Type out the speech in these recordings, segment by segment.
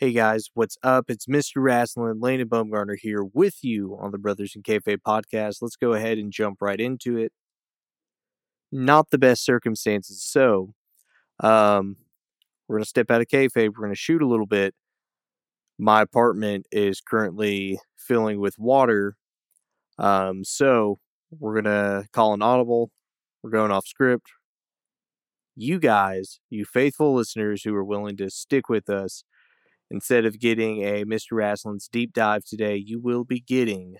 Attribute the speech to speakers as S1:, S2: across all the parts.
S1: Hey guys, what's up? It's Mr. Rasslin', Landon Baumgartner here with you on the Brothers in Kayfabe podcast. Let's go ahead and jump right into it. Not the best circumstances, so um, we're gonna step out of kayfabe. We're gonna shoot a little bit. My apartment is currently filling with water, um, so we're gonna call an audible. We're going off script. You guys, you faithful listeners who are willing to stick with us Instead of getting a Mr. Rasslin's deep dive today, you will be getting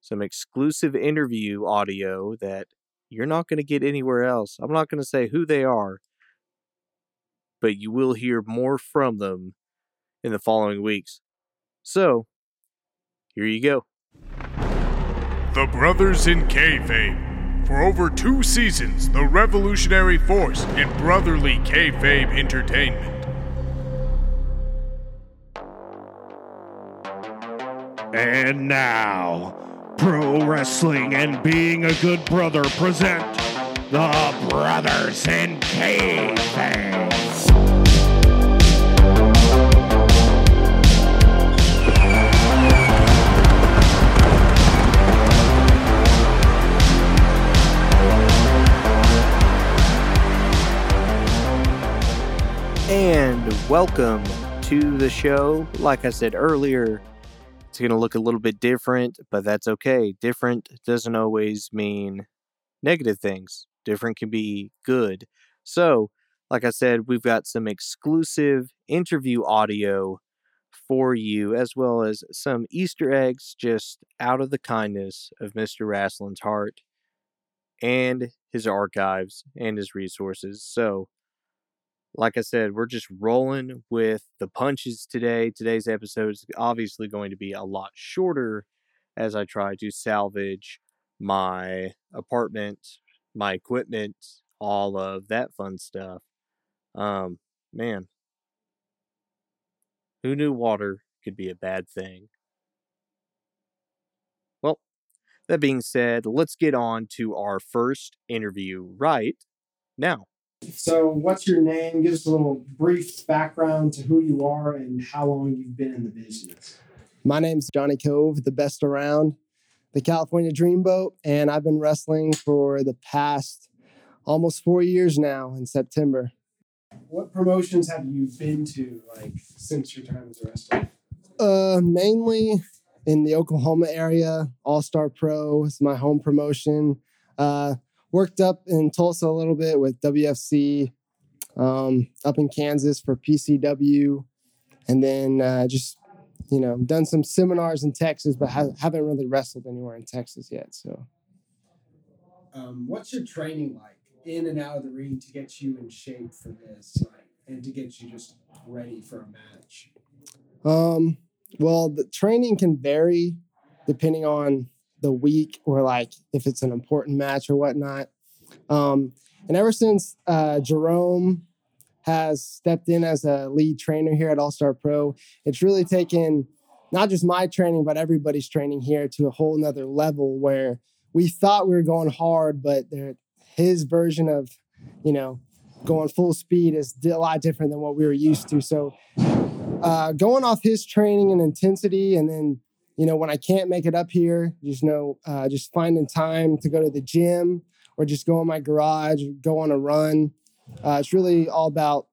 S1: some exclusive interview audio that you're not going to get anywhere else. I'm not going to say who they are, but you will hear more from them in the following weeks. So, here you go.
S2: The Brothers in Kayfabe. For over two seasons, the revolutionary force in brotherly kayfabe entertainment.
S3: And now, Pro Wrestling and Being a Good Brother present the Brothers in Kayfabe.
S1: And welcome to the show. Like I said earlier, it's going to look a little bit different, but that's okay. Different doesn't always mean negative things, different can be good. So, like I said, we've got some exclusive interview audio for you, as well as some Easter eggs just out of the kindness of Mr. Rasslin's heart and his archives and his resources. So, like I said, we're just rolling with the punches today. Today's episode is obviously going to be a lot shorter as I try to salvage my apartment, my equipment, all of that fun stuff. Um, man, who knew water could be a bad thing? Well, that being said, let's get on to our first interview right now.
S4: So, what's your name? Give us a little brief background to who you are and how long you've been in the business.
S5: My name's Johnny Kove, the best around, the California Dreamboat, and I've been wrestling for the past almost four years now in September.
S4: What promotions have you been to, like, since your time as a wrestler?
S5: Uh, mainly in the Oklahoma area. All Star Pro is my home promotion. Uh, worked up in Tulsa a little bit with WFC, um, up in Kansas for PCW, and then uh, just you know done some seminars in Texas, but ha- haven't really wrestled anywhere in Texas yet. So,
S4: um, what's your training like in and out of the ring to get you in shape for this, like, and to get you just ready for a match?
S5: Um, well, the training can vary depending on the week or like if it's an important match or whatnot. Um, and ever since uh, Jerome has stepped in as a lead trainer here at All Star Pro, it's really taken not just my training, but everybody's training here to a whole nother level where we thought we were going hard, but his version of, you know, going full speed is a lot different than what we were used to. So, uh, going off his training and intensity, and then you know, when I can't make it up here, just know, uh, just finding time to go to the gym or just go in my garage, go on a run. Uh, it's really all about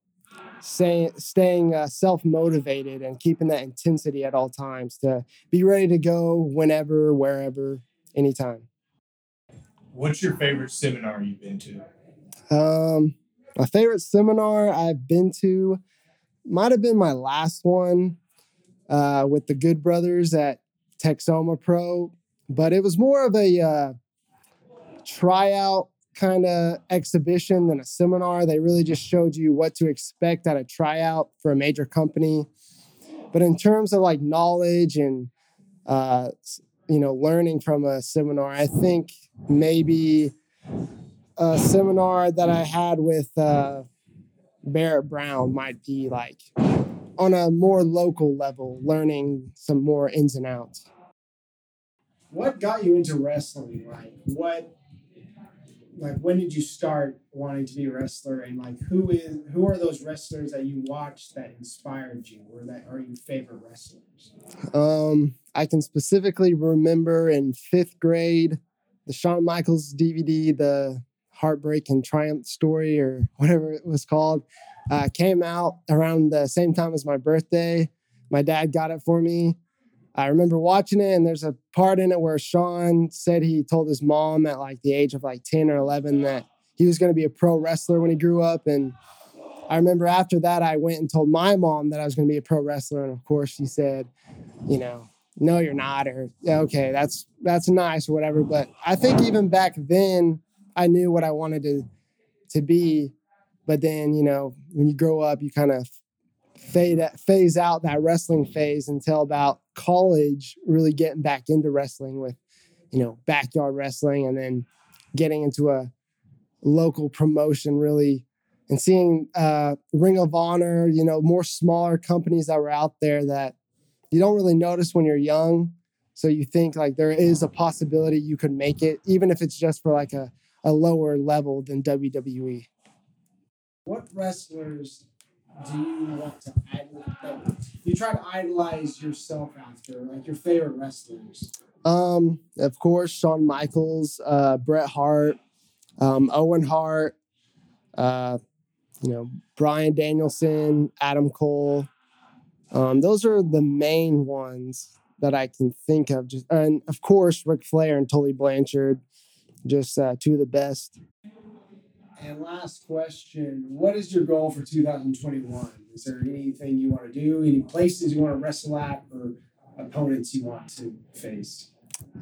S5: say, staying uh, self motivated and keeping that intensity at all times to be ready to go whenever, wherever, anytime.
S6: What's your favorite seminar you've been to?
S5: Um, my favorite seminar I've been to might have been my last one uh, with the Good Brothers at Texoma Pro, but it was more of a uh, tryout kind of exhibition than a seminar. They really just showed you what to expect at a tryout for a major company. But in terms of like knowledge and uh, you know learning from a seminar, I think maybe a seminar that I had with uh, Barrett Brown might be like on a more local level, learning some more ins and outs.
S4: What got you into wrestling? Like, what like when did you start wanting to be a wrestler and like who is who are those wrestlers that you watched that inspired you or that are your favorite wrestlers
S5: Um, I can specifically remember in fifth grade, the Shawn Michaels DVD, the Heartbreak and Triumph story, or whatever it was called, uh, came out around the same time as my birthday. My dad got it for me. I remember watching it, and there's a part in it where Shawn said he told his mom at like the age of like 10 or 11 that he was going to be a pro wrestler when he grew up. And I remember after that, I went and told my mom that I was going to be a pro wrestler. And of course, she said, you know, no, you're not, or okay, that's that's nice or whatever. But I think even back then, I knew what I wanted to to be. But then, you know, when you grow up, you kind of fade phase out that wrestling phase until about college, really getting back into wrestling with, you know, backyard wrestling, and then getting into a local promotion really and seeing uh, Ring of Honor, you know, more smaller companies that were out there that you don't really notice when you're young. So you think like there is a possibility you could make it, even if it's just for like a, a lower level than. WWE.
S4: What wrestlers do you want to idolize you try to idolize yourself after like your favorite wrestlers
S5: Um, of course, Shawn Michaels, uh, Bret Hart, um, Owen Hart, uh, you know, Bryan Danielson, Adam Cole. Um, those are the main ones that I can think of. Just and of course, Ric Flair and Tully Blanchard, just uh, two of the best.
S4: And last question what is your goal for 2021 is there anything you want to do? Any places you want to wrestle at or opponents you want to face?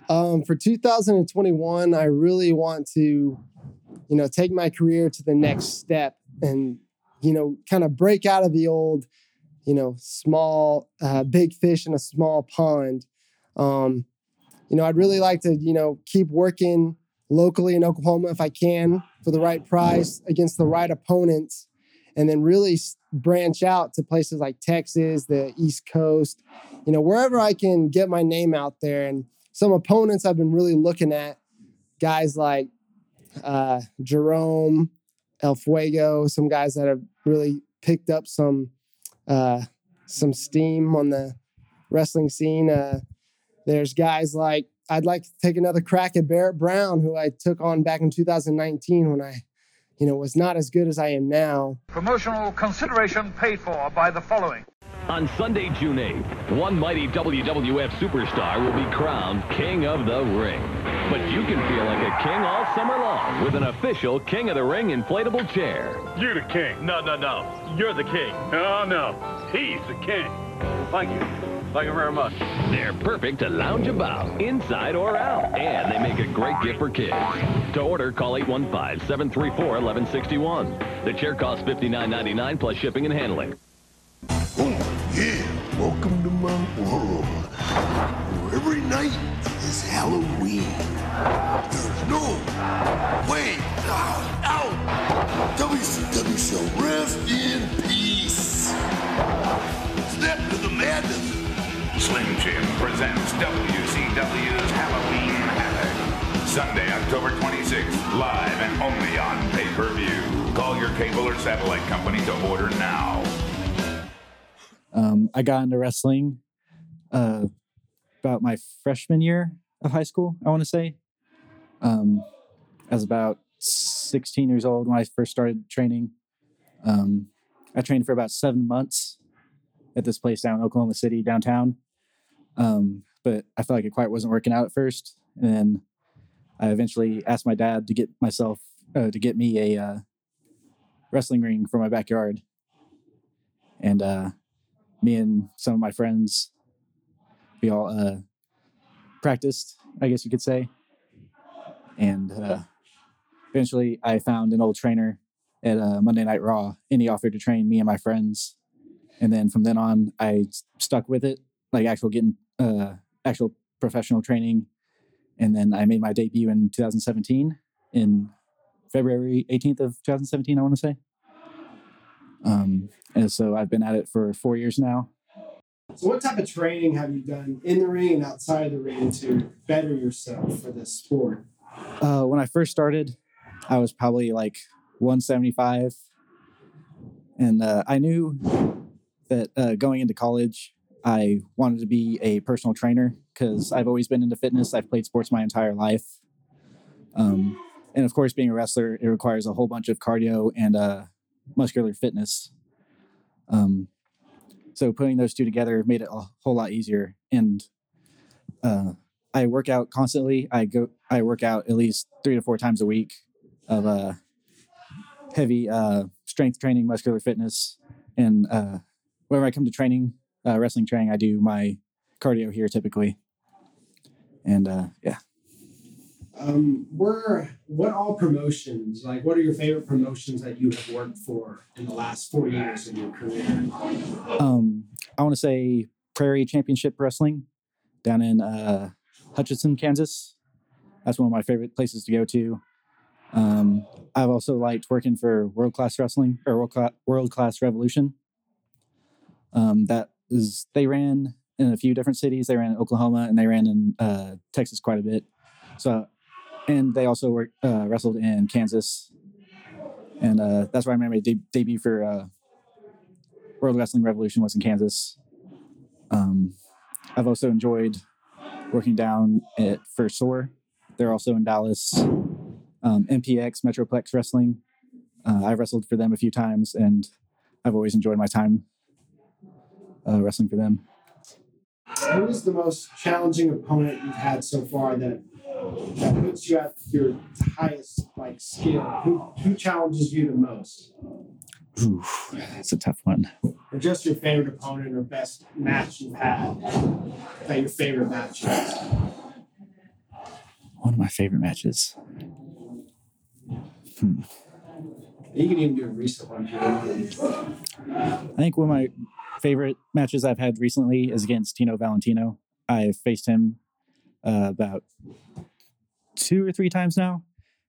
S5: Um, for 2021, I really want to, you know, take my career to the next step and, you know, kind of break out of the old, you know, small, uh, big fish in a small pond. Um, you know, I'd really like to, you know, keep working locally in Oklahoma if I can for the right price against the right opponents, and then really branch out to places like Texas, the East Coast, you know, wherever I can get my name out there. And some opponents I've been really looking at, guys like uh, Jerome, El Fuego, some guys that have really picked up some uh, some steam on the wrestling scene. Uh, there's guys like I'd like to take another crack at Barrett Brown, who I took on back in 2019 when I, you know, was not as good as I am now.
S7: Promotional consideration paid for by the following.
S8: On Sunday, June 8th, one mighty WWF superstar will be crowned King of the Ring. But you can feel like a king all summer long with an official King of the Ring inflatable chair.
S9: You're the king.
S8: No, no, no. You're the king.
S9: Oh, no. He's the king.
S8: Thank you. Thank you very much. They're perfect to lounge about, inside or out, and they make a great gift for kids. To order, call 815-734-1161. The chair costs $59.99 plus shipping and handling.
S10: Oh, yeah. Welcome to my world. Where every night is Halloween. There's no way out. WCW shall rest in peace.
S11: Jim presents WCW's Halloween Havoc. Sunday, October 26th, live and only on pay-per-view. Call your cable or satellite company to order now.
S12: Um, I got into wrestling uh, about my freshman year of high school, I want to say. Um, I was about 16 years old when I first started training. Um, I trained for about seven months at this place down in Oklahoma City, downtown. Um, but I felt like it quite wasn't working out at first. And then I eventually asked my dad to get myself, uh, to get me a uh, wrestling ring for my backyard. And uh, me and some of my friends, we all uh, practiced, I guess you could say. And uh, eventually, I found an old trainer at uh, Monday Night Raw, and he offered to train me and my friends. And then from then on, I stuck with it, like actual getting uh, actual professional training. And then I made my debut in 2017, in February 18th of 2017, I want to say. Um, and so I've been at it for four years now.
S4: so what type of training have you done in the ring and outside the ring to better yourself for this sport
S12: Uh, when I first started, I was probably like 175. And uh, I knew that uh, going into college, I wanted to be a personal trainer because I've always been into fitness. I've played sports my entire life. Um, and of course, being a wrestler, it requires a whole bunch of cardio and uh, muscular fitness. Um, so putting those two together made it a whole lot easier. And uh, I work out constantly. I go, I work out at least three to four times a week of uh, heavy uh, strength training, muscular fitness, and uh, whenever I come to training, uh, wrestling training, I do my cardio here typically. And uh, yeah,
S4: Um, where what all promotions? Like, what are your favorite promotions that you have worked for in the last four years of your career?
S12: um, I want to say Prairie Championship Wrestling down in uh, Hutchinson, Kansas. That's one of my favorite places to go to. Um, I've also liked working for World Class Wrestling or World Class, World Class Revolution. Um, that is, they ran in a few different cities. They ran in Oklahoma and they ran in uh, Texas quite a bit. So, and they also worked, uh, wrestled in Kansas. And uh, that's where I my de- debut for uh, World Wrestling Revolution was in Kansas. Um, I've also enjoyed working down at First Soar. They're also in Dallas. Um, MPX Metroplex Wrestling. Uh, I've wrestled for them a few times, and I've always enjoyed my time uh, wrestling for them.
S4: Who is the most challenging opponent you've had so far that that puts you at your highest like skill? Who who challenges you the most?
S12: Ooh, that's a tough one.
S4: Or just your favorite opponent or best match you've had? That your favorite match?
S12: One of my favorite matches. Hmm.
S4: You can even do a recent one if.
S12: I think one of my favorite matches I've had recently is against Tino Valentino. I've faced him uh, about two or three times now,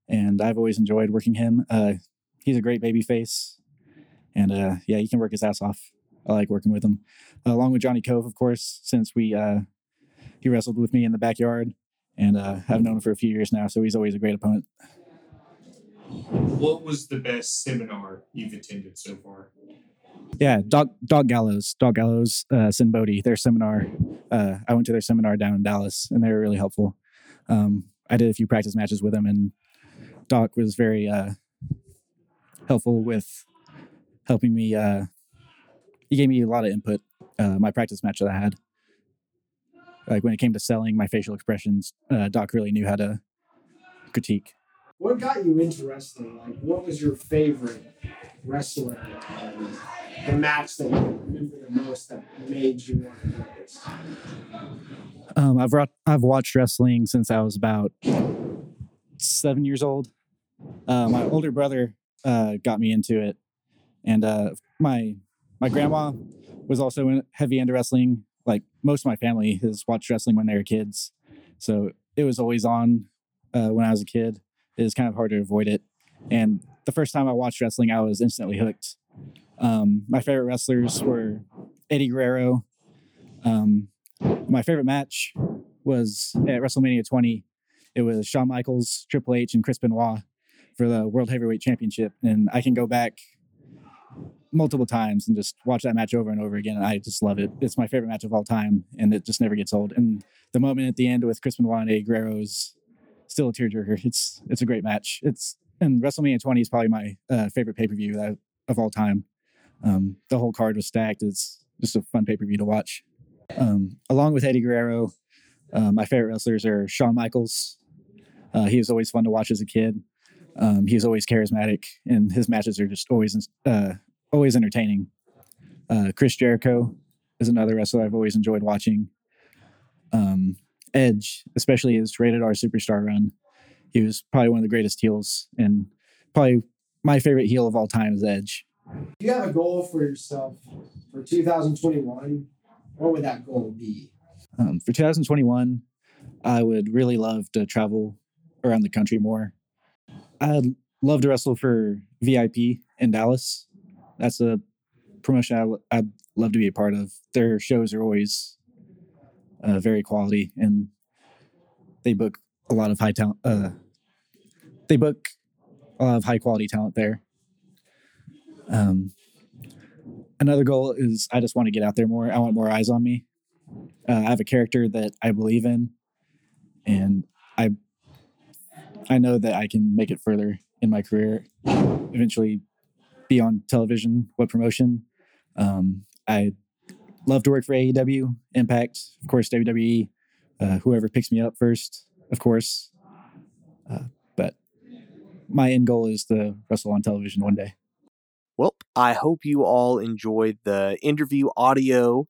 S12: and I've always enjoyed working him. Uh, he's a great baby face, and uh, yeah, he can work his ass off. I like working with him, along with Johnny Kove, of course, since we uh, he wrestled with me in the backyard, and uh, I've known him for a few years now, so he's always a great opponent.
S6: What was the best seminar you've attended so far?
S12: Yeah, Doc Doc Gallows, Doc Gallows, uh, Sinn Bodhi, their seminar. Uh, I went to their seminar down in Dallas, and they were really helpful. Um, I did a few practice matches with them, and Doc was very uh, helpful with helping me. Uh, he gave me a lot of input. Uh, my practice match that I had, like when it came to selling my facial expressions, uh, Doc really knew how to critique.
S4: What got you into wrestling? Like, what was your favorite wrestler? The match that you remember the most that made you want to do this?
S12: Um, I've I've watched wrestling since I was about seven years old. Uh, my older brother uh, got me into it, and uh, my my grandma was also in, heavy into wrestling. Like most of my family has watched wrestling when they were kids, so it was always on uh, when I was a kid. It was kind of hard to avoid it. And the first time I watched wrestling, I was instantly hooked. Um, my favorite wrestlers were Eddie Guerrero. Um, my favorite match was at WrestleMania 20. It was Shawn Michaels, Triple H, and Chris Benoit for the World Heavyweight Championship. And I can go back multiple times and just watch that match over and over again. And I just love it. It's my favorite match of all time, and it just never gets old. And the moment at the end with Chris Benoit and Eddie Guerrero is still a tearjerker. It's it's a great match. It's and WrestleMania 20 is probably my uh, favorite pay per view of all time. Um, the whole card was stacked. It's just a fun pay per view to watch. Um, along with Eddie Guerrero, uh, my favorite wrestlers are Shawn Michaels. Uh, he was always fun to watch as a kid. Um, he's always charismatic, and his matches are just always uh, always entertaining. Uh, Chris Jericho is another wrestler I've always enjoyed watching. Um, Edge, especially his rated R superstar run, he was probably one of the greatest heels, and probably my favorite heel of all time is Edge.
S4: Do you have a goal for yourself for 2021? What would that goal be?
S12: Um, for 2021, I would really love to travel around the country more. I'd love to wrestle for VIP in Dallas. That's a promotion I, I'd love to be a part of. Their shows are always uh, very quality, and they book a lot of high talent. Uh, they book a lot of high quality talent there. Um, another goal is I just want to get out there more. I want more eyes on me. Uh, I have a character that I believe in, and I I know that I can make it further in my career. Eventually, be on television. What promotion? Um, I love to work for AEW, Impact, of course, WWE. Uh, whoever picks me up first, of course. Uh, but my end goal is to wrestle on television one day.
S1: I hope you all enjoyed the interview audio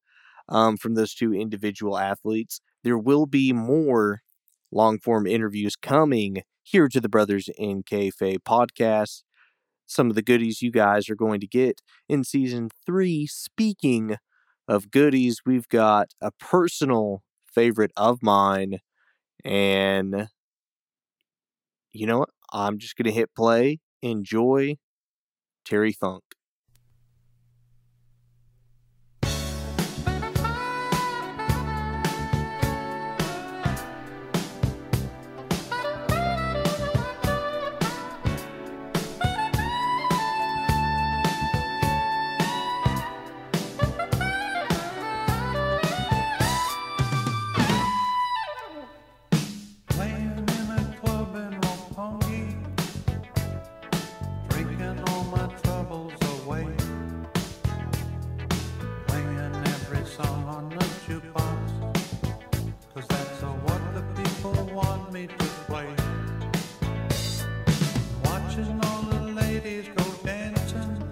S1: um, from those two individual athletes. There will be more long form interviews coming here to the Brothers in Kayfabe podcast. Some of the goodies you guys are going to get in season three. Speaking of goodies, we've got a personal favorite of mine. And you know what? I'm just going to hit play. Enjoy Terry Funk.
S13: Me to play. Watching all the ladies go dancing,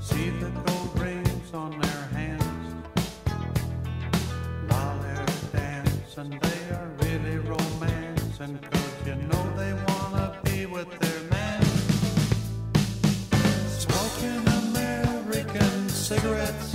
S13: see the gold rings on their hands. While they're dancing, they are really romancing, 'cause you know they wanna be with their man. Smoking American cigarettes,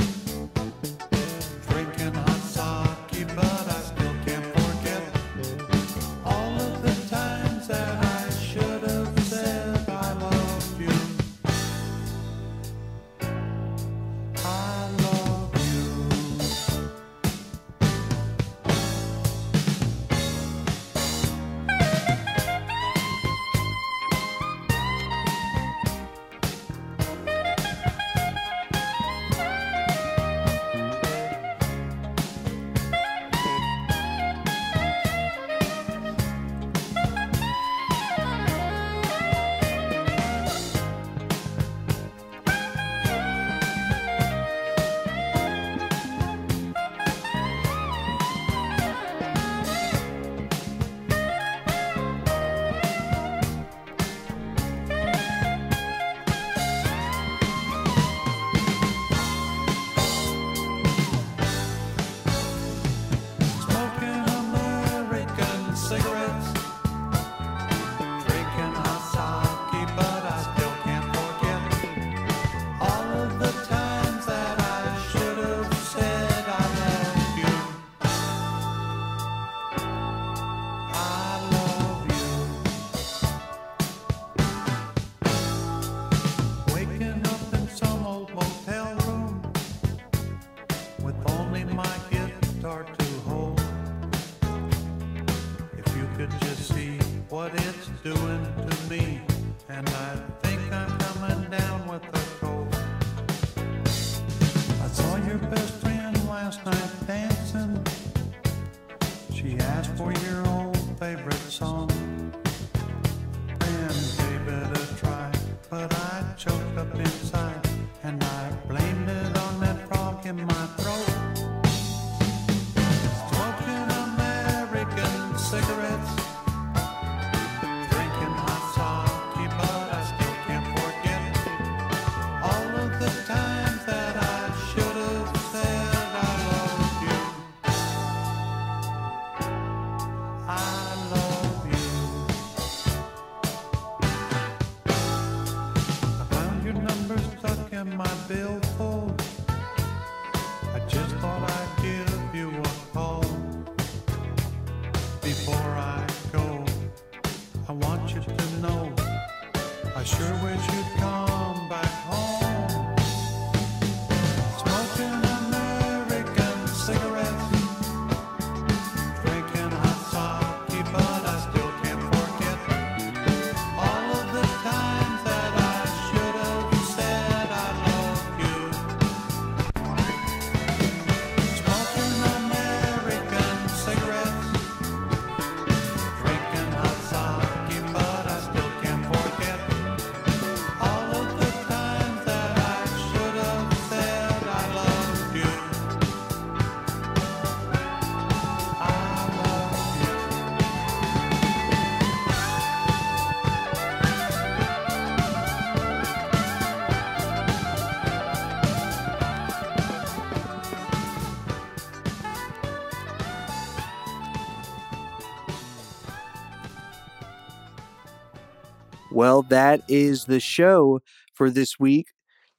S1: Well, that is the show for this week.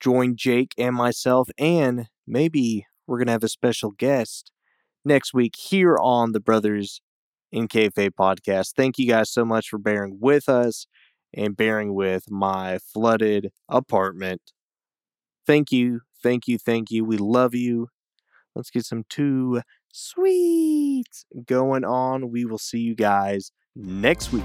S1: Join Jake and myself, and maybe we're going to have a special guest next week here on the Brothers in Kayfabe podcast. Thank you guys so much for bearing with us and bearing with my flooded apartment. Thank you, thank you, thank you. We love you. Let's get some too sweets going on. We will see you guys next week.